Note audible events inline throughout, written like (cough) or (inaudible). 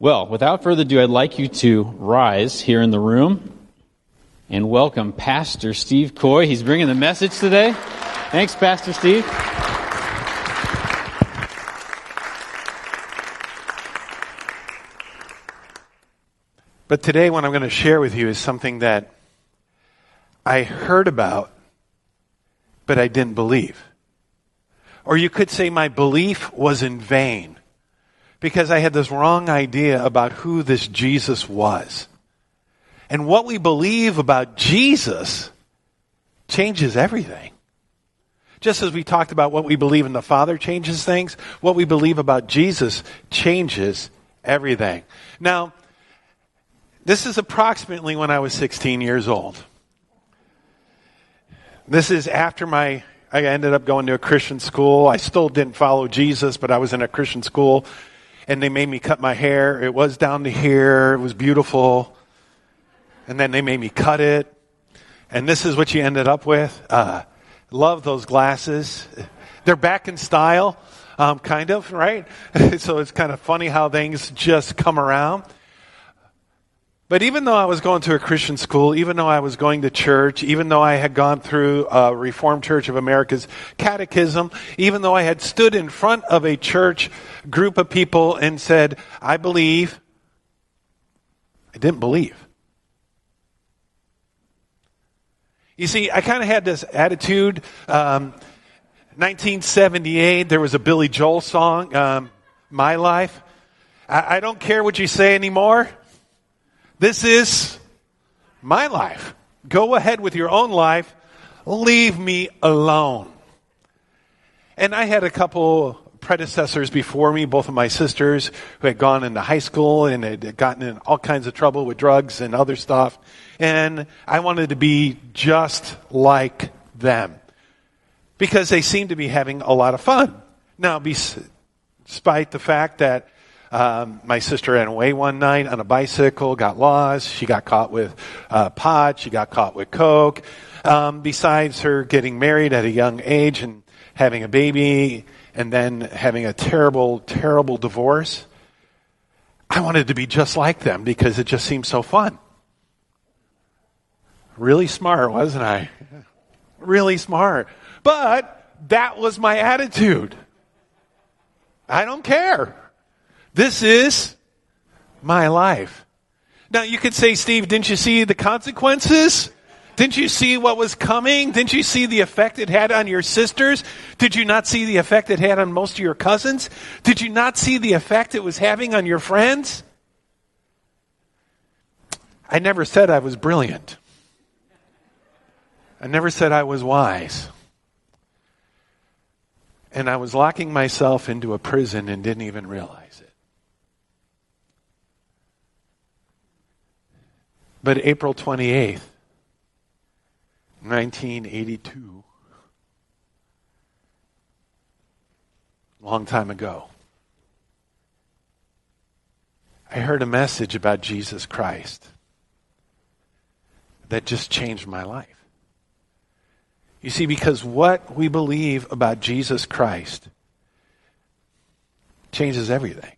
Well, without further ado, I'd like you to rise here in the room and welcome Pastor Steve Kooy. He's bringing the message today. Thanks, Pastor Steve. But today, what I'm going to share with you is something that I heard about, but I didn't believe. Or you could say my belief was in vain because I had this wrong idea about who this Jesus was. And what we believe about Jesus changes everything. Just as we talked about what we believe in the Father changes things, what we believe about Jesus changes everything. Now, this is approximately when I was 16 years old. This is after my, I ended up going to a Christian school. I still didn't follow Jesus, but I was in a Christian school and they made me cut my hair. It was down to here. It was beautiful. And then they made me cut it. And this is what you ended up with. Uh, love those glasses. They're back in style, um, kind of, right? (laughs) so it's kind of funny how things just come around. But even though I was going to a Christian school, even though I was going to church, even though I had gone through Reformed Church of America's catechism, even though I had stood in front of a church group of people and said, I believe, I didn't believe. You see, I kind of had this attitude. Um, 1978, there was a Billy Joel song, um, My Life. I, I don't care what you say anymore. This is my life. Go ahead with your own life. Leave me alone. And I had a couple predecessors before me, both of my sisters, who had gone into high school and had gotten in all kinds of trouble with drugs and other stuff. And I wanted to be just like them because they seemed to be having a lot of fun. Now, despite the fact that um, my sister ran away one night on a bicycle, got lost. She got caught with uh, pot. She got caught with coke. Um, besides her getting married at a young age and having a baby, and then having a terrible, terrible divorce, I wanted to be just like them because it just seemed so fun. Really smart, wasn't I? Really smart. But that was my attitude. I don't care. This is my life. Now you could say, Steve, didn't you see the consequences? Didn't you see what was coming? Didn't you see the effect it had on your sisters? Did you not see the effect it had on most of your cousins? Did you not see the effect it was having on your friends? I never said I was brilliant. I never said I was wise. And I was locking myself into a prison and didn't even realize it. But April 28th, 1982, long time ago, I heard a message about Jesus Christ that just changed my life. You see, because what we believe about Jesus Christ changes everything.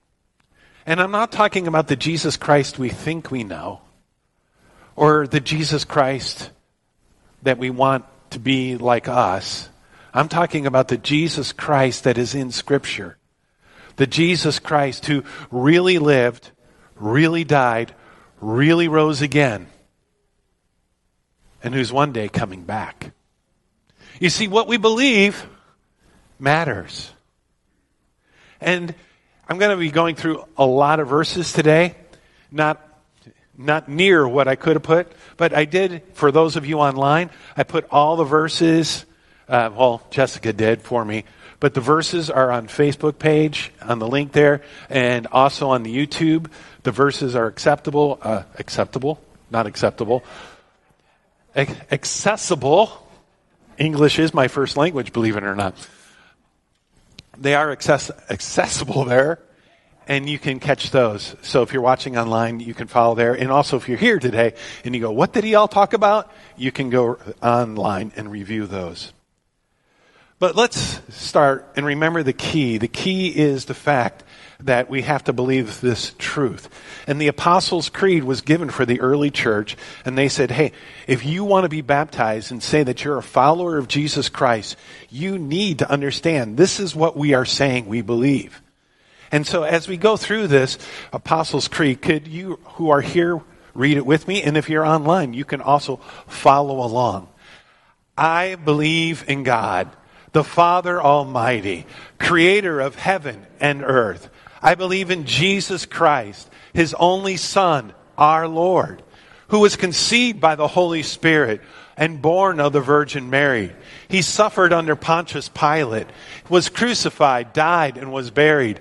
And I'm not talking about the Jesus Christ we think we know or the Jesus Christ that we want to be like us. I'm talking about the Jesus Christ that is in Scripture. The Jesus Christ who really lived, really died, really rose again, and who's one day coming back. You see, what we believe matters. And I'm going to be going through a lot of verses today, not not near what I could have put, but I did, for those of you online, I put all the verses, uh, well, Jessica did for me, but the verses are on Facebook page, on the link there, and also on the YouTube. The verses are acceptable, uh, acceptable, not acceptable, accessible. English is my first language, believe it or not. They are access- accessible there and you can catch those. So if you're watching online, you can follow there. And also if you're here today and you go, what did he all talk about? You can go online and review those. But let's start and remember the key. The key is the fact that we have to believe this truth. And the Apostles' Creed was given for the early church, and they said, hey, if you want to be baptized and say that you're a follower of Jesus Christ, you need to understand this is what we are saying we believe. And so as we go through this Apostles' Creed, could you who are here read it with me? And if you're online, you can also follow along. I believe in God, the Father Almighty, creator of heaven and earth. I believe in Jesus Christ, his only Son, our Lord, who was conceived by the Holy Spirit and born of the Virgin Mary. He suffered under Pontius Pilate, was crucified, died, and was buried.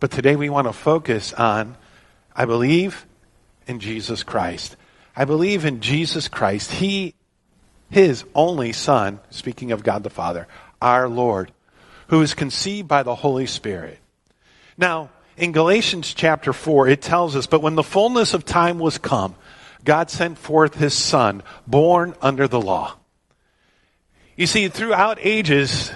But today we want to focus on I believe in Jesus Christ. I believe in Jesus Christ. He, His only Son, speaking of God the Father, our Lord, who is conceived by the Holy Spirit. Now, in Galatians chapter 4, it tells us, But when the fullness of time was come, God sent forth his Son, born under the law. You see, throughout ages,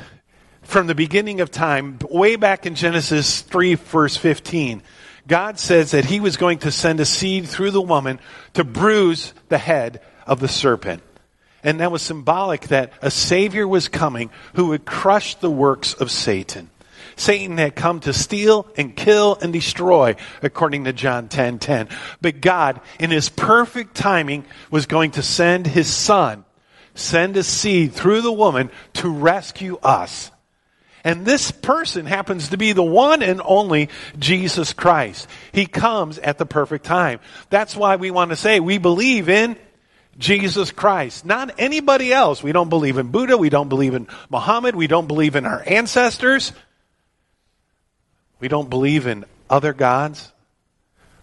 from the beginning of time, way back in Genesis 3, verse 15, God says that he was going to send a seed through the woman to bruise the head of the serpent. And that was symbolic that a Savior was coming who would crush the works of Satan. Satan had come to steal and kill and destroy, according to John 10 10. But God, in his perfect timing, was going to send his son, send a seed through the woman to rescue us. And this person happens to be the one and only Jesus Christ. He comes at the perfect time. That's why we want to say we believe in Jesus Christ, not anybody else. We don't believe in Buddha. We don't believe in Muhammad. We don't believe in our ancestors. We don't believe in other gods.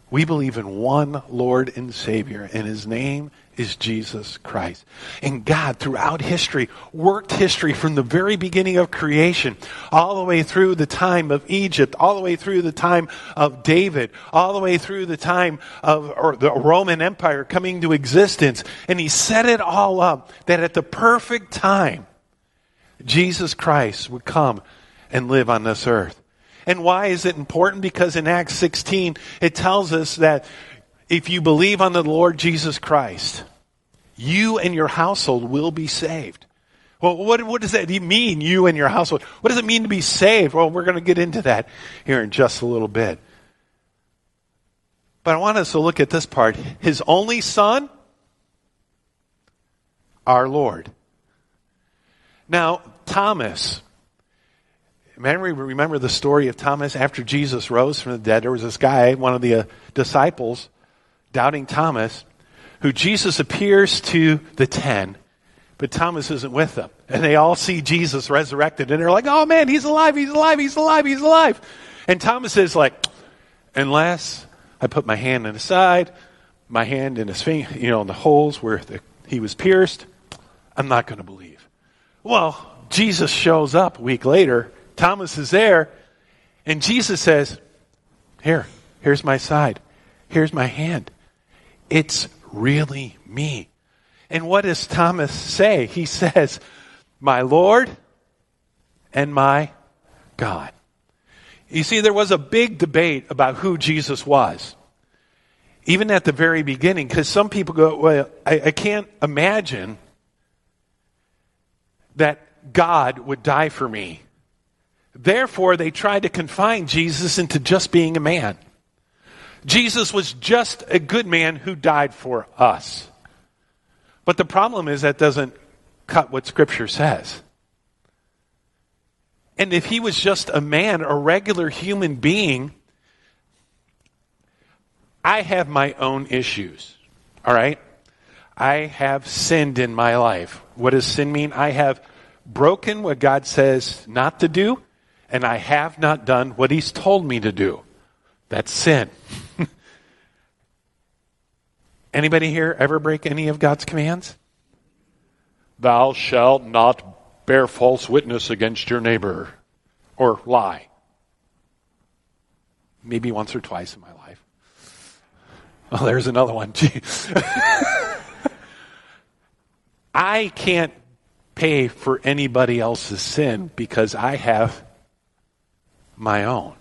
We believe in one Lord and Savior, and His name is Jesus Christ. And God, throughout history, worked history from the very beginning of creation, all the way through the time of Egypt, all the way through the time of David, all the way through the time of the Roman Empire coming to existence. And He set it all up that at the perfect time, Jesus Christ would come and live on this earth. And why is it important? Because in Acts 16, it tells us that if you believe on the Lord Jesus Christ, you and your household will be saved. Well, what, what does that mean, you and your household? What does it mean to be saved? Well, we're going to get into that here in just a little bit. But I want us to look at this part. His only son, our Lord. Now, Thomas, Remember, the story of Thomas after Jesus rose from the dead? There was this guy, one of the uh, disciples, doubting Thomas, who Jesus appears to the ten, but Thomas isn't with them. And they all see Jesus resurrected, and they're like, oh man, he's alive, he's alive, he's alive, he's alive. And Thomas is like, unless I put my hand in his side, my hand in his finger, you know, in the holes where the, he was pierced, I'm not going to believe. Well, Jesus shows up a week later Thomas is there, and Jesus says, Here, here's my side. Here's my hand. It's really me. And what does Thomas say? He says, My Lord and my God. You see, there was a big debate about who Jesus was. Even at the very beginning, because some people go, Well, I, I can't imagine that God would die for me. Therefore, they tried to confine Jesus into just being a man. Jesus was just a good man who died for us. But the problem is that doesn't cut what Scripture says. And if he was just a man, a regular human being, I have my own issues. All right? I have sinned in my life. What does sin mean? I have broken what God says not to do, and I have not done what He's told me to do. That's sin. Anybody here ever break any of God's commands? Thou shalt not bear false witness against your neighbor or lie. Maybe once or twice in my life. Oh, there's another one. (laughs) I can't pay for anybody else's sin because I have my own.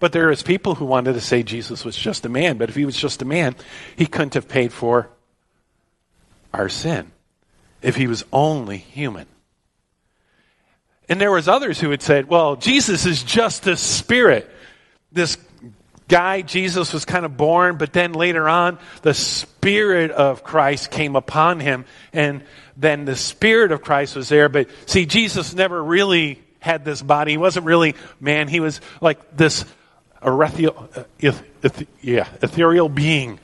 But there is people who wanted to say Jesus was just a man, but if he was just a man, he couldn't have paid for our sin if he was only human. And there was others who had said, well, Jesus is just a spirit. This guy, Jesus, was kind of born, but then later on, the Spirit of Christ came upon him, and then the Spirit of Christ was there. But see, Jesus never really had this body. He wasn't really man. He was like this ethereal, uh, yeah, ethereal being.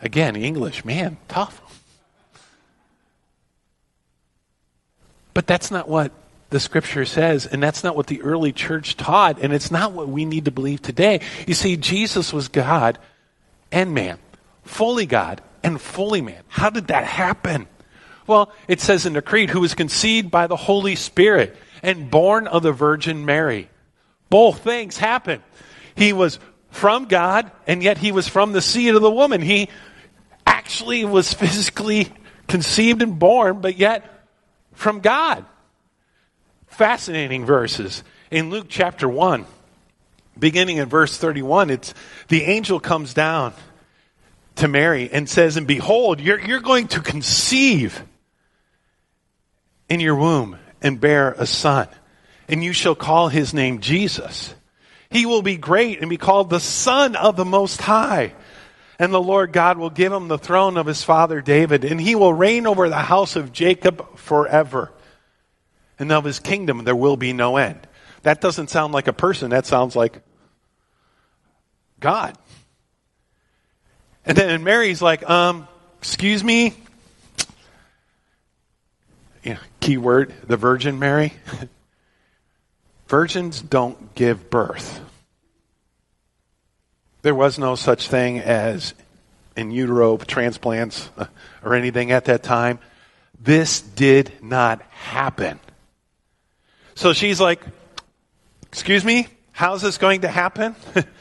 Again, English, man, tough. But that's not what the scripture says, and that's not what the early church taught, and it's not what we need to believe today. You see, Jesus was God and man, fully God and fully man. How did that happen? Well, it says in the Creed, who was conceived by the Holy Spirit and born of the Virgin Mary. Both things happen. He was from God, and yet he was from the seed of the woman. He actually was physically conceived and born, but yet from God fascinating verses. In Luke chapter 1, beginning in verse 31, it's the angel comes down to Mary and says, And behold, you're, you're going to conceive in your womb and bear a son, and you shall call his name Jesus. He will be great and be called the Son of the Most High. And the Lord God will give him the throne of his father David, and he will reign over the house of Jacob forever and of his kingdom there will be no end. That doesn't sound like a person, that sounds like God. And then Mary's like, um, excuse me? Yeah, key word, the Virgin Mary. (laughs) Virgins don't give birth. There was no such thing as in utero transplants uh, or anything at that time. This did not happen. So she's like, Excuse me? How's this going to happen? (laughs)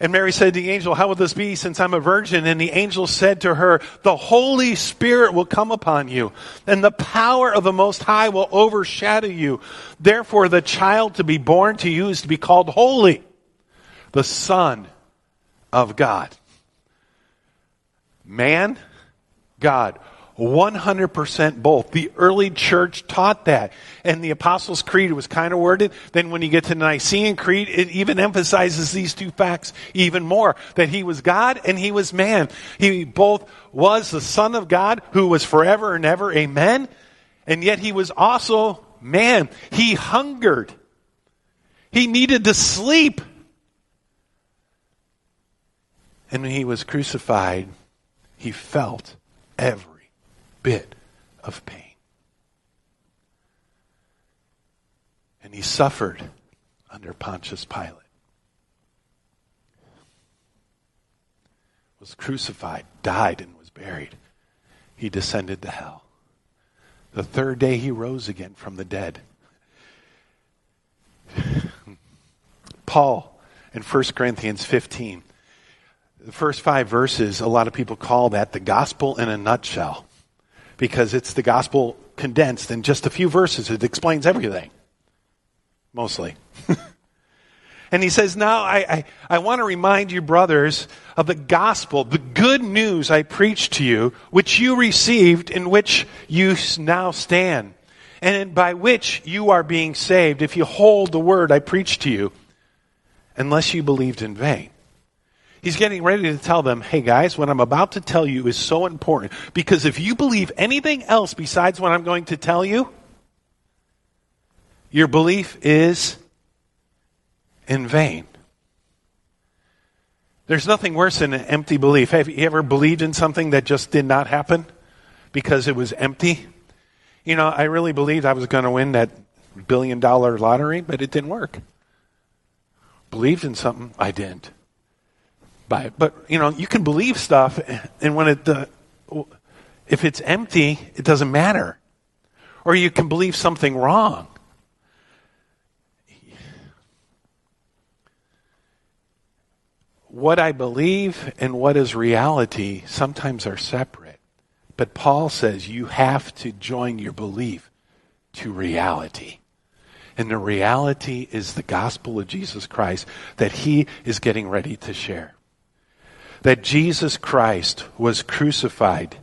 and Mary said to the angel, How will this be since I'm a virgin? And the angel said to her, The Holy Spirit will come upon you, and the power of the Most High will overshadow you. Therefore, the child to be born to you is to be called holy, the Son of God. Man, God. 100% both. The early church taught that. And the Apostles' Creed was kind of worded. Then when you get to the Nicene Creed, it even emphasizes these two facts even more. That he was God and he was man. He both was the Son of God who was forever and ever. Amen. And yet he was also man. He hungered. He needed to sleep. And when he was crucified, he felt every bit of pain. And he suffered under Pontius Pilate. Was crucified, died, and was buried. He descended to hell. The third day he rose again from the dead. (laughs) Paul in 1 Corinthians 15. The first five verses, a lot of people call that the gospel in a nutshell because it's the gospel condensed in just a few verses. It explains everything. Mostly. (laughs) and he says, Now I, I, I want to remind you, brothers, of the gospel, the good news I preached to you, which you received, in which you now stand, and by which you are being saved, if you hold the word I preached to you, unless you believed in vain. He's getting ready to tell them, hey guys, what I'm about to tell you is so important because if you believe anything else besides what I'm going to tell you, your belief is in vain. There's nothing worse than an empty belief. Have you ever believed in something that just did not happen because it was empty? You know, I really believed I was going to win that billion dollar lottery, but it didn't work. Believed in something, I didn't. But, but you know, you can believe stuff, and when it, uh, if it's empty, it doesn't matter. Or you can believe something wrong. What I believe and what is reality sometimes are separate. But Paul says you have to join your belief to reality. And the reality is the gospel of Jesus Christ that he is getting ready to share. That Jesus Christ was crucified.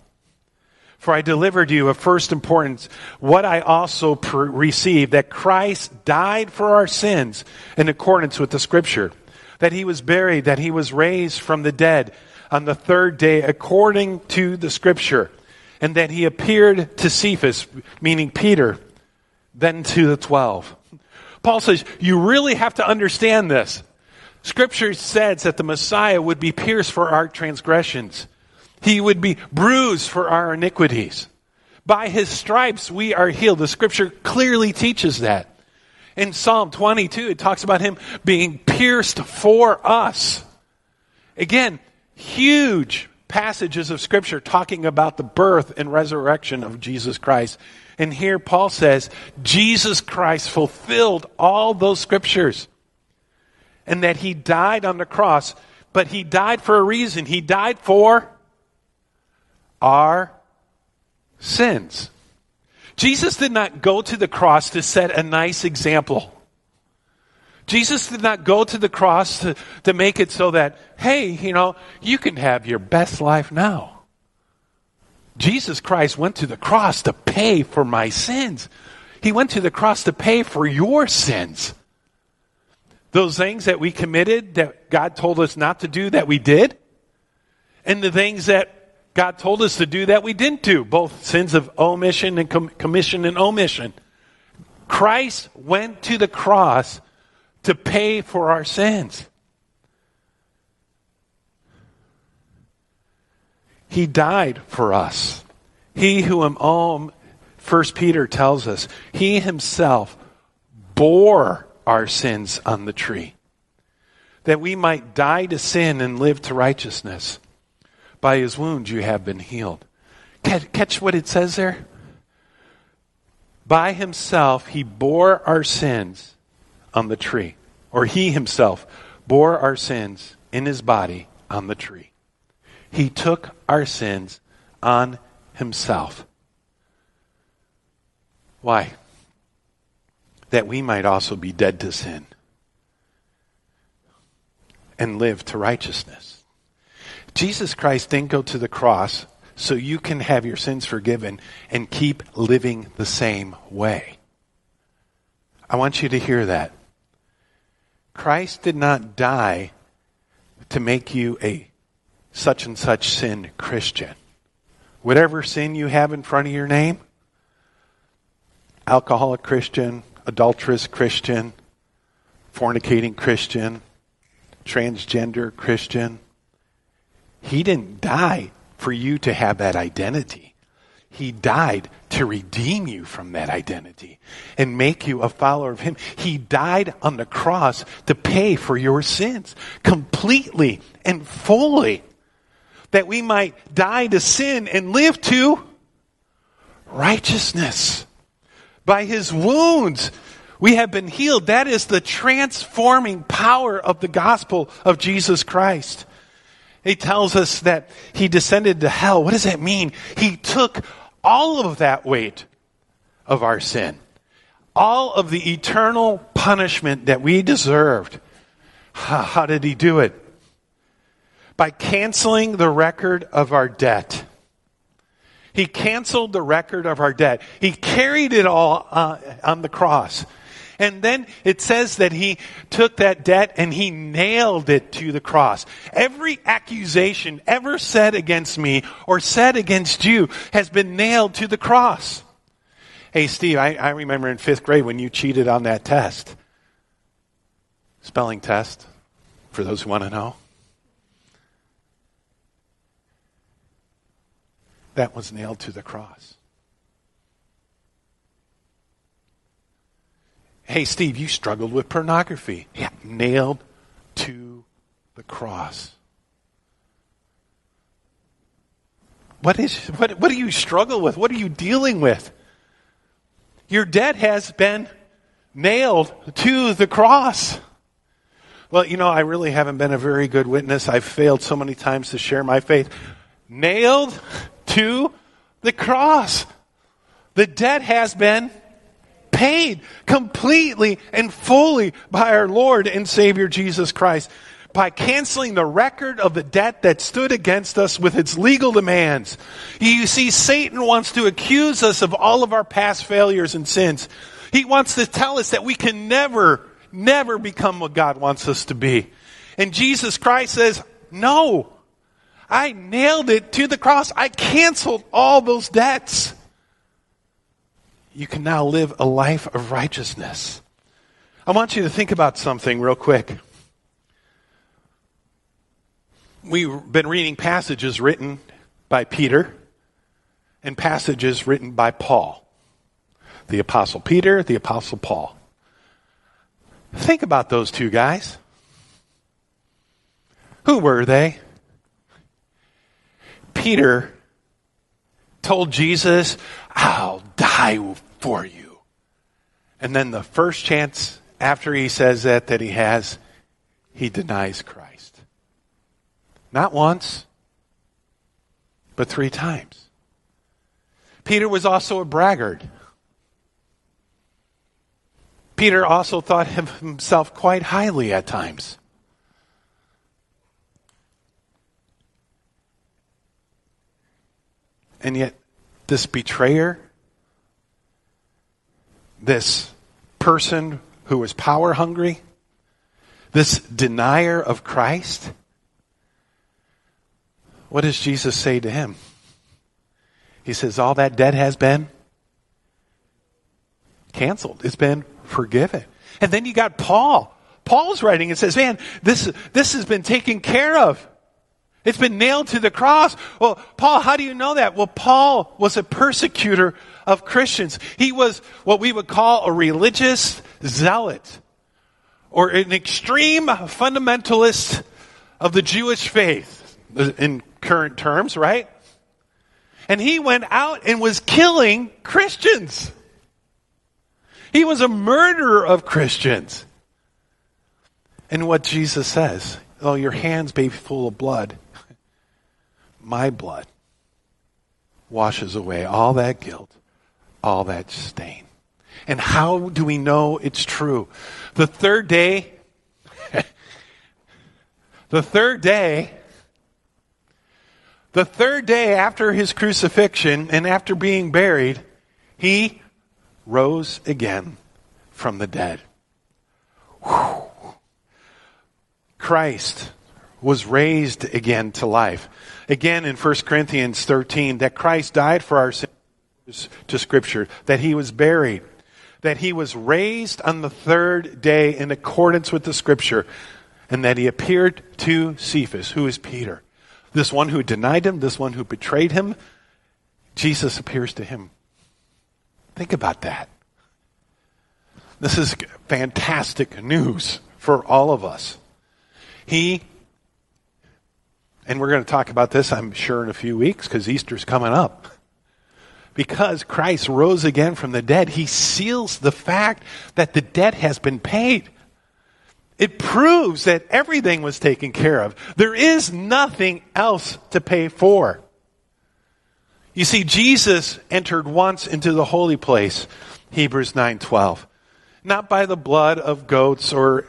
For I delivered you of first importance what I also received that Christ died for our sins in accordance with the scripture, that he was buried, that he was raised from the dead on the third day according to the scripture, and that he appeared to Cephas, meaning Peter, then to the twelve. Paul says, you really have to understand this. Scripture says that the Messiah would be pierced for our transgressions. He would be bruised for our iniquities. By his stripes we are healed. The scripture clearly teaches that. In Psalm 22, it talks about him being pierced for us. Again, huge passages of scripture talking about the birth and resurrection of Jesus Christ. And here Paul says, Jesus Christ fulfilled all those scriptures. And that he died on the cross, but he died for a reason. He died for our sins. Jesus did not go to the cross to set a nice example. Jesus did not go to the cross to, to make it so that, hey, you know, you can have your best life now. Jesus Christ went to the cross to pay for my sins. He went to the cross to pay for your sins. Those things that we committed that God told us not to do that we did, and the things that God told us to do that we didn't do, both sins of omission and com- commission and omission. Christ went to the cross to pay for our sins. He died for us. He who am um, First Peter tells us, he himself bore our sins on the tree, that we might die to sin and live to righteousness. By his wounds you have been healed. Catch, what it says there? By himself he bore our sins on the tree, or he himself bore our sins in his body on the tree. He took our sins on himself. Why? That we might also be dead to sin and live to righteousness. Jesus Christ didn't go to the cross so you can have your sins forgiven and keep living the same way. I want you to hear that. Christ did not die to make you a such and such sin Christian. Whatever sin you have in front of your name, alcoholic Christian, adulterous Christian, fornicating Christian, transgender Christian, he didn't die for you to have that identity. He died to redeem you from that identity and make you a follower of Him. He died on the cross to pay for your sins completely and fully that we might die to sin and live to righteousness. By His wounds, we have been healed. That is the transforming power of the gospel of Jesus Christ. He tells us that he descended to hell. What does that mean? He took all of that weight of our sin, all of the eternal punishment that we deserved. How did he do it? By canceling the record of our debt. He canceled the record of our debt. He carried it all uh, on the cross. And then it says that he took that debt and he nailed it to the cross. Every accusation ever said against me or said against you has been nailed to the cross. Hey, Steve, I, I remember in fifth grade when you cheated on that test. Spelling test, for those who want to know. That was nailed to the cross. Hey, Steve, you struggled with pornography. Yeah, nailed to the cross. What is what what do you struggle with? What are you dealing with? Your debt has been nailed to the cross. Well, you know, I really haven't been a very good witness. I've failed so many times to share my faith. Nailed to the cross. The debt has been paid completely and fully by our Lord and Savior Jesus Christ by canceling the record of the debt that stood against us with its legal demands. You see, Satan wants to accuse us of all of our past failures and sins. He wants to tell us that we can never, never become what God wants us to be. And Jesus Christ says, no, I nailed it to the cross. I canceled all those debts. You can now live a life of righteousness. I want you to think about something real quick. We've been reading passages written by Peter and passages written by Paul. The Apostle Peter, the Apostle Paul. Think about those two guys. Who were they? Peter told Jesus, I'll die for you. And then the first chance after he says that that he has, he denies Christ. Not once, but three times. Peter was also a braggart. Peter also thought of himself quite highly at times. And yet, this betrayer, this person who was power hungry, this denier of Christ, what does Jesus say to him? He says, All that debt has been canceled. It's been forgiven. And then you got Paul. Paul's writing and says, Man, this, this has been taken care of. It's been nailed to the cross. Well, Paul, how do you know that? Well, Paul was a persecutor of Christians. He was what we would call a religious zealot or an extreme fundamentalist of the Jewish faith in current terms, right? And he went out and was killing Christians. He was a murderer of Christians. And what Jesus says, oh, your hands be full of blood my blood washes away all that guilt, all that stain. And how do we know it's true? The third day, (laughs) the third day, the third day after his crucifixion and after being buried, he rose again from the dead. Whew. Christ was raised again to life again in 1 Corinthians 13 that Christ died for our sins to Scripture, that he was buried, that he was raised on the third day in accordance with the Scripture, and that he appeared to Cephas, who is Peter. This one who denied him, this one who betrayed him, Jesus appears to him. Think about that. This is fantastic news for all of us. He and we're going to talk about this, I'm sure, in a few weeks because Easter's coming up. Because Christ rose again from the dead, he seals the fact that the debt has been paid. It proves that everything was taken care of. There is nothing else to pay for. You see, Jesus entered once into the holy place, Hebrews 9:12, not by the blood of goats or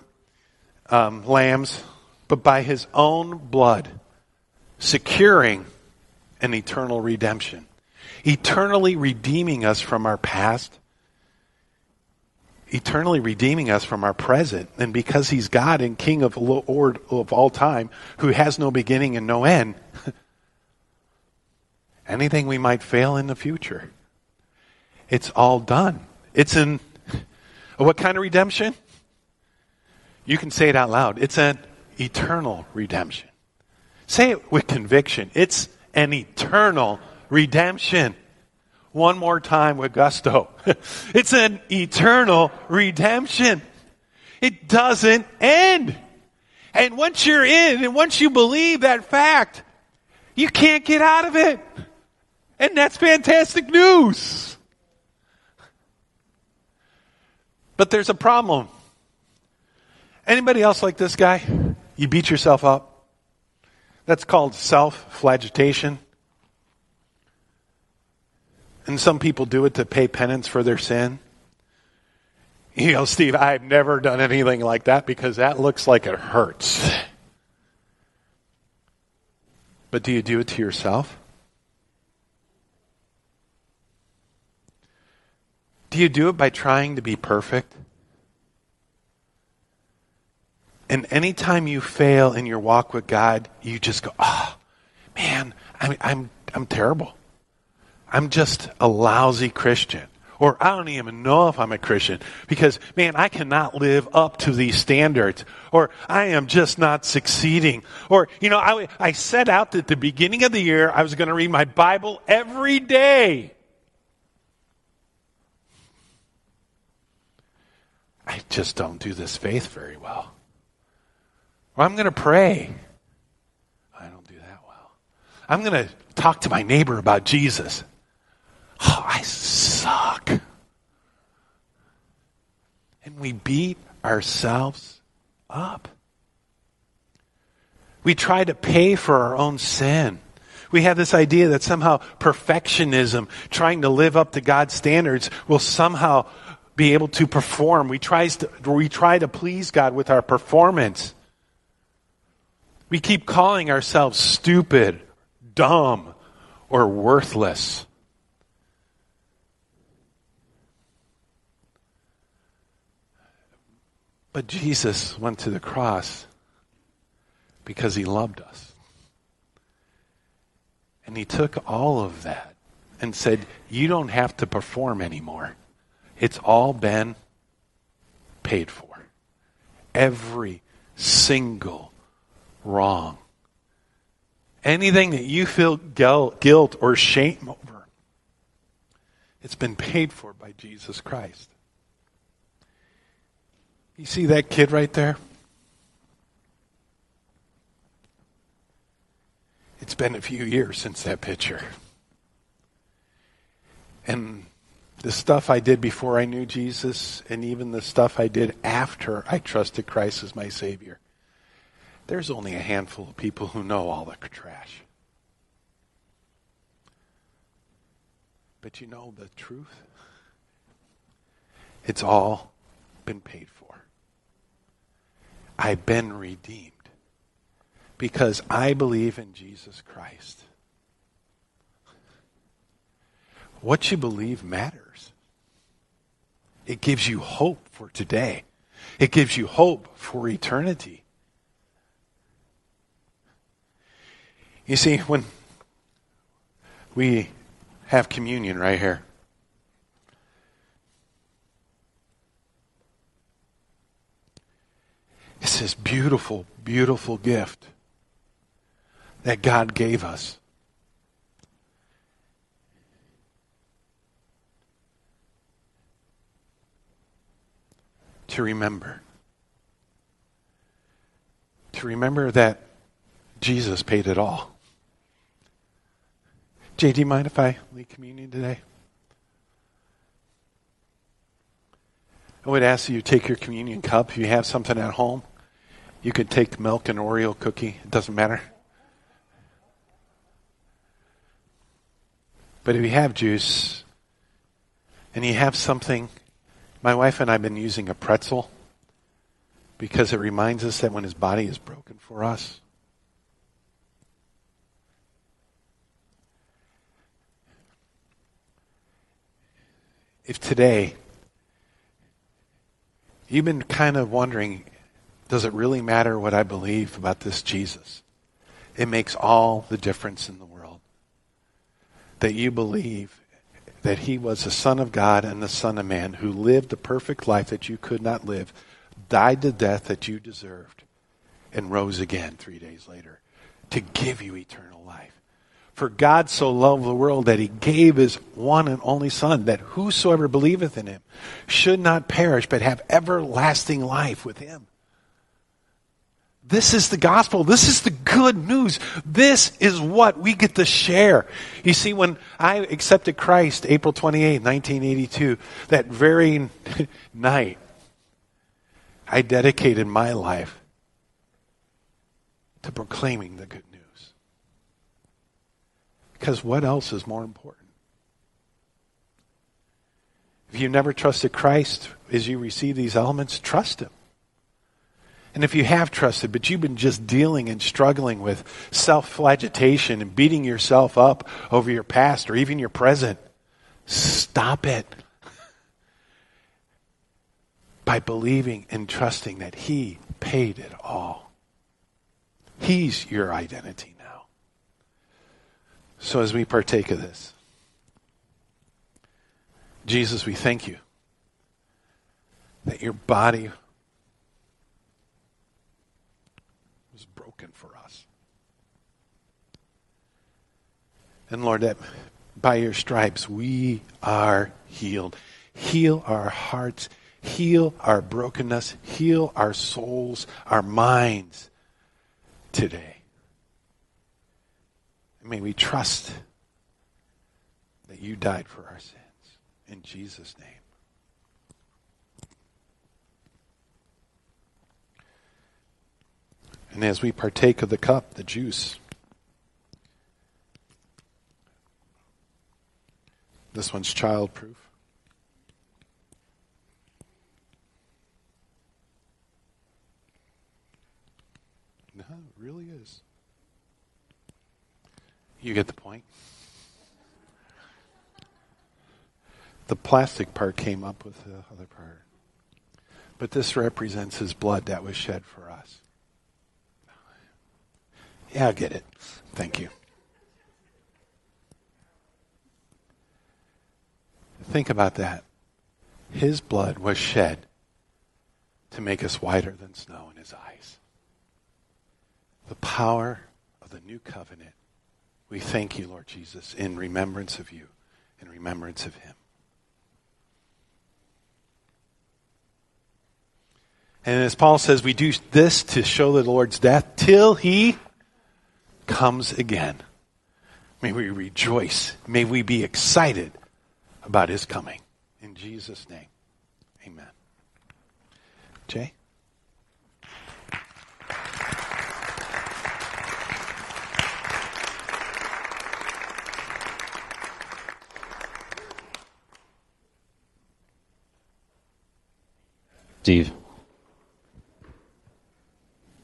um, lambs, but by his own blood securing an eternal redemption, eternally redeeming us from our past, eternally redeeming us from our present. And because He's God and King of Lord of all time, who has no beginning and no end, (laughs) anything we might fail in the future, it's all done. It's in (laughs) what kind of redemption? You can say it out loud. It's an eternal redemption. Say it with conviction. It's an eternal redemption. one more time with gusto. (laughs) it's an eternal redemption. It doesn't end. And once you're in and once you believe that fact, you can't get out of it. And that's fantastic news. But there's a problem. Anybody else like this guy? You beat yourself up. That's called self-flagellation. And some people do it to pay penance for their sin. You know, Steve, I've never done anything like that because that looks like it hurts. But do you do it to yourself? Do you do it by trying to be perfect? And anytime you fail in your walk with God, you just go, oh, man, I'm, I'm, I'm terrible. I'm just a lousy Christian. Or I don't even know if I'm a Christian because, man, I cannot live up to these standards. Or I am just not succeeding. Or, you know, I, I set out at the beginning of the year I was going to read my Bible every day. I just don't do this faith very well. Or I'm going to pray. I don't do that well. I'm going to talk to my neighbor about Jesus. Oh, I suck. And we beat ourselves up. We try to pay for our own sin. We have this idea that somehow perfectionism, trying to live up to God's standards, will somehow be able to perform. We, tries to, we try to please God with our performance. We keep calling ourselves stupid, dumb, or worthless. But Jesus went to the cross because he loved us. And he took all of that and said, You don't have to perform anymore. It's all been paid for. Every single wrong. Anything that you feel guilt or shame over, it's been paid for by Jesus Christ. You see that kid right there? It's been a few years since that picture. And the stuff I did before I knew Jesus, and even the stuff I did after I trusted Christ as my Savior, there's only a handful of people who know all the trash. But you know the truth? It's all been paid for. I've been redeemed because I believe in Jesus Christ. What you believe matters. It gives you hope for today. It gives you hope for eternity. You see, when we have communion right here, it's this beautiful, beautiful gift that God gave us. To remember. To remember that Jesus paid it all. Jay, do you mind if I lead communion today? I would ask that you take your communion cup. If you have something at home, you could take milk and Oreo cookie. It doesn't matter. But if you have juice and you have something, my wife and I have been using a pretzel because it reminds us that when his body is broken for us, if today you've been kind of wondering, does it really matter what I believe about this Jesus? It makes all the difference in the world. That you believe that he was the Son of God and the Son of Man who lived the perfect life that you could not live, died the death that you deserved, and rose again three days later to give you eternal life. For God so loved the world that he gave his one and only Son, that whosoever believeth in him should not perish, but have everlasting life with him. This is the gospel. This is the good news. This is what we get to share. You see, when I accepted Christ April 28, 1982, that very (laughs) night, I dedicated my life to proclaiming the good news. Because what else is more important? If you've never trusted Christ as you receive these elements, trust Him. And if you have trusted, but you've been just dealing and struggling with self flagelation and beating yourself up over your past or even your present, stop it (laughs) by believing and trusting that He paid it all. He's your identity. So as we partake of this, Jesus, we thank you that your body was broken for us. And Lord, that by your stripes we are healed. Heal our hearts, heal our brokenness, heal our souls, our minds today. May we trust that you died for our sins. In Jesus' name. And as we partake of the cup, the juice, this one's childproof. No, it really is. You get the point. The plastic part came up with the other part. But this represents his blood that was shed for us. Yeah, I get it. Thank you. Think about that. His blood was shed to make us whiter than snow in his eyes. The power of the new covenant. We thank you, Lord Jesus, in remembrance of you, in remembrance of him. And as Paul says, we do this to show the Lord's death till he comes again. May we rejoice. May we be excited about his coming. In Jesus' name, amen. Jay? Steve,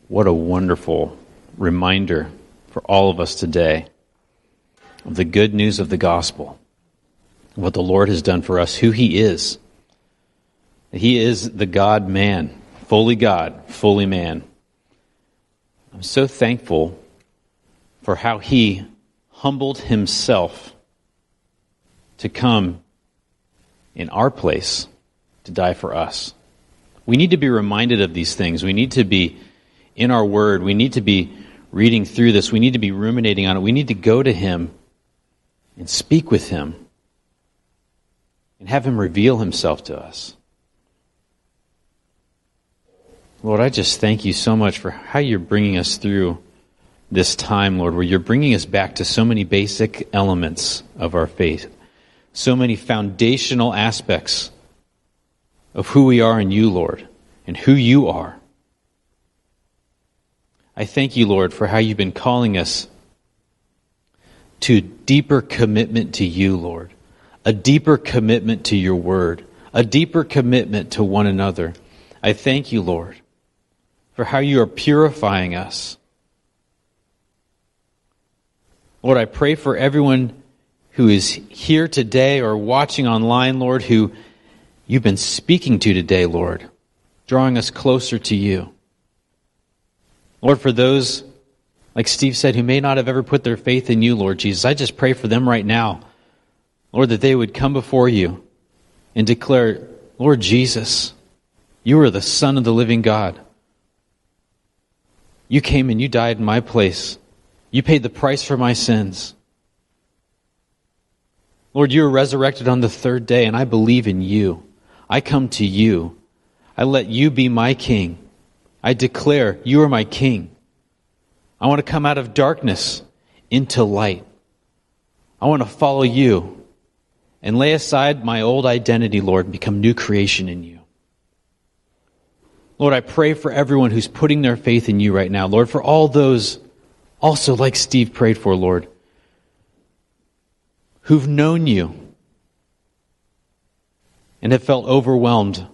what a wonderful reminder for all of us today of the good news of the gospel, what the Lord has done for us, who He is. He is the God man, fully God, fully man. I'm so thankful for how He humbled Himself to come in our place to die for us. We need to be reminded of these things. We need to be in our word. We need to be reading through this. We need to be ruminating on it. We need to go to Him and speak with Him and have Him reveal Himself to us. Lord, I just thank you so much for how you're bringing us through this time, Lord, where you're bringing us back to so many basic elements of our faith, so many foundational aspects of who we are in you, Lord, and who you are. I thank you, Lord, for how you've been calling us to deeper commitment to you, Lord, a deeper commitment to your word, a deeper commitment to one another. I thank you, Lord, for how you are purifying us. Lord, I pray for everyone who is here today or watching online, Lord, who you've been speaking to today, Lord, drawing us closer to you. Lord, for those, like Steve said, who may not have ever put their faith in you, Lord Jesus, I just pray for them right now. Lord, that they would come before you and declare, Lord Jesus, you are the Son of the living God. You came and you died in my place. You paid the price for my sins. Lord, you were resurrected on the third day, and I believe in you. I come to you. I let you be my king. I declare you are my king. I want to come out of darkness into light. I want to follow you and lay aside my old identity, Lord, and become new creation in you. Lord, I pray for everyone who's putting their faith in you right now. Lord, for all those also like Steve prayed for, Lord, who've known you and have felt overwhelmed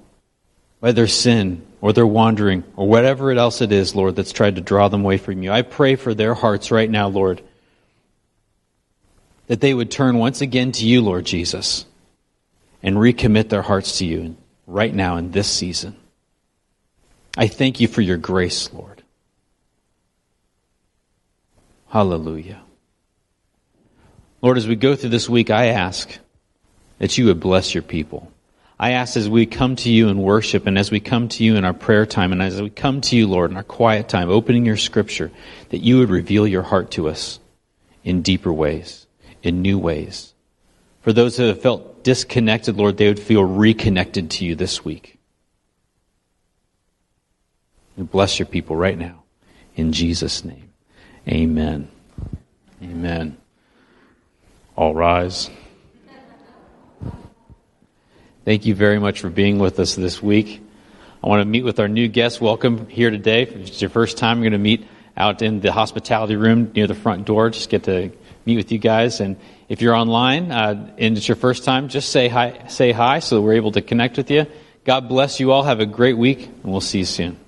by their sin or their wandering or whatever else it is, Lord, that's tried to draw them away from you. I pray for their hearts right now, Lord, that they would turn once again to you, Lord Jesus, and recommit their hearts to you right now in this season. I thank you for your grace, Lord. Hallelujah. Lord, as we go through this week, I ask that you would bless your people. I ask as we come to you in worship and as we come to you in our prayer time and as we come to you, Lord, in our quiet time, opening your scripture, that you would reveal your heart to us in deeper ways, in new ways. For those who have felt disconnected, Lord, they would feel reconnected to you this week. And bless your people right now. In Jesus' name. Amen. Amen. All rise. Thank you very much for being with us this week. I want to meet with our new guests. Welcome here today. If it's your first time, you're going to meet out in the hospitality room near the front door. Just get to meet with you guys. And if you're online uh, and it's your first time, just say hi, say hi so we're able to connect with you. God bless you all. Have a great week, and we'll see you soon.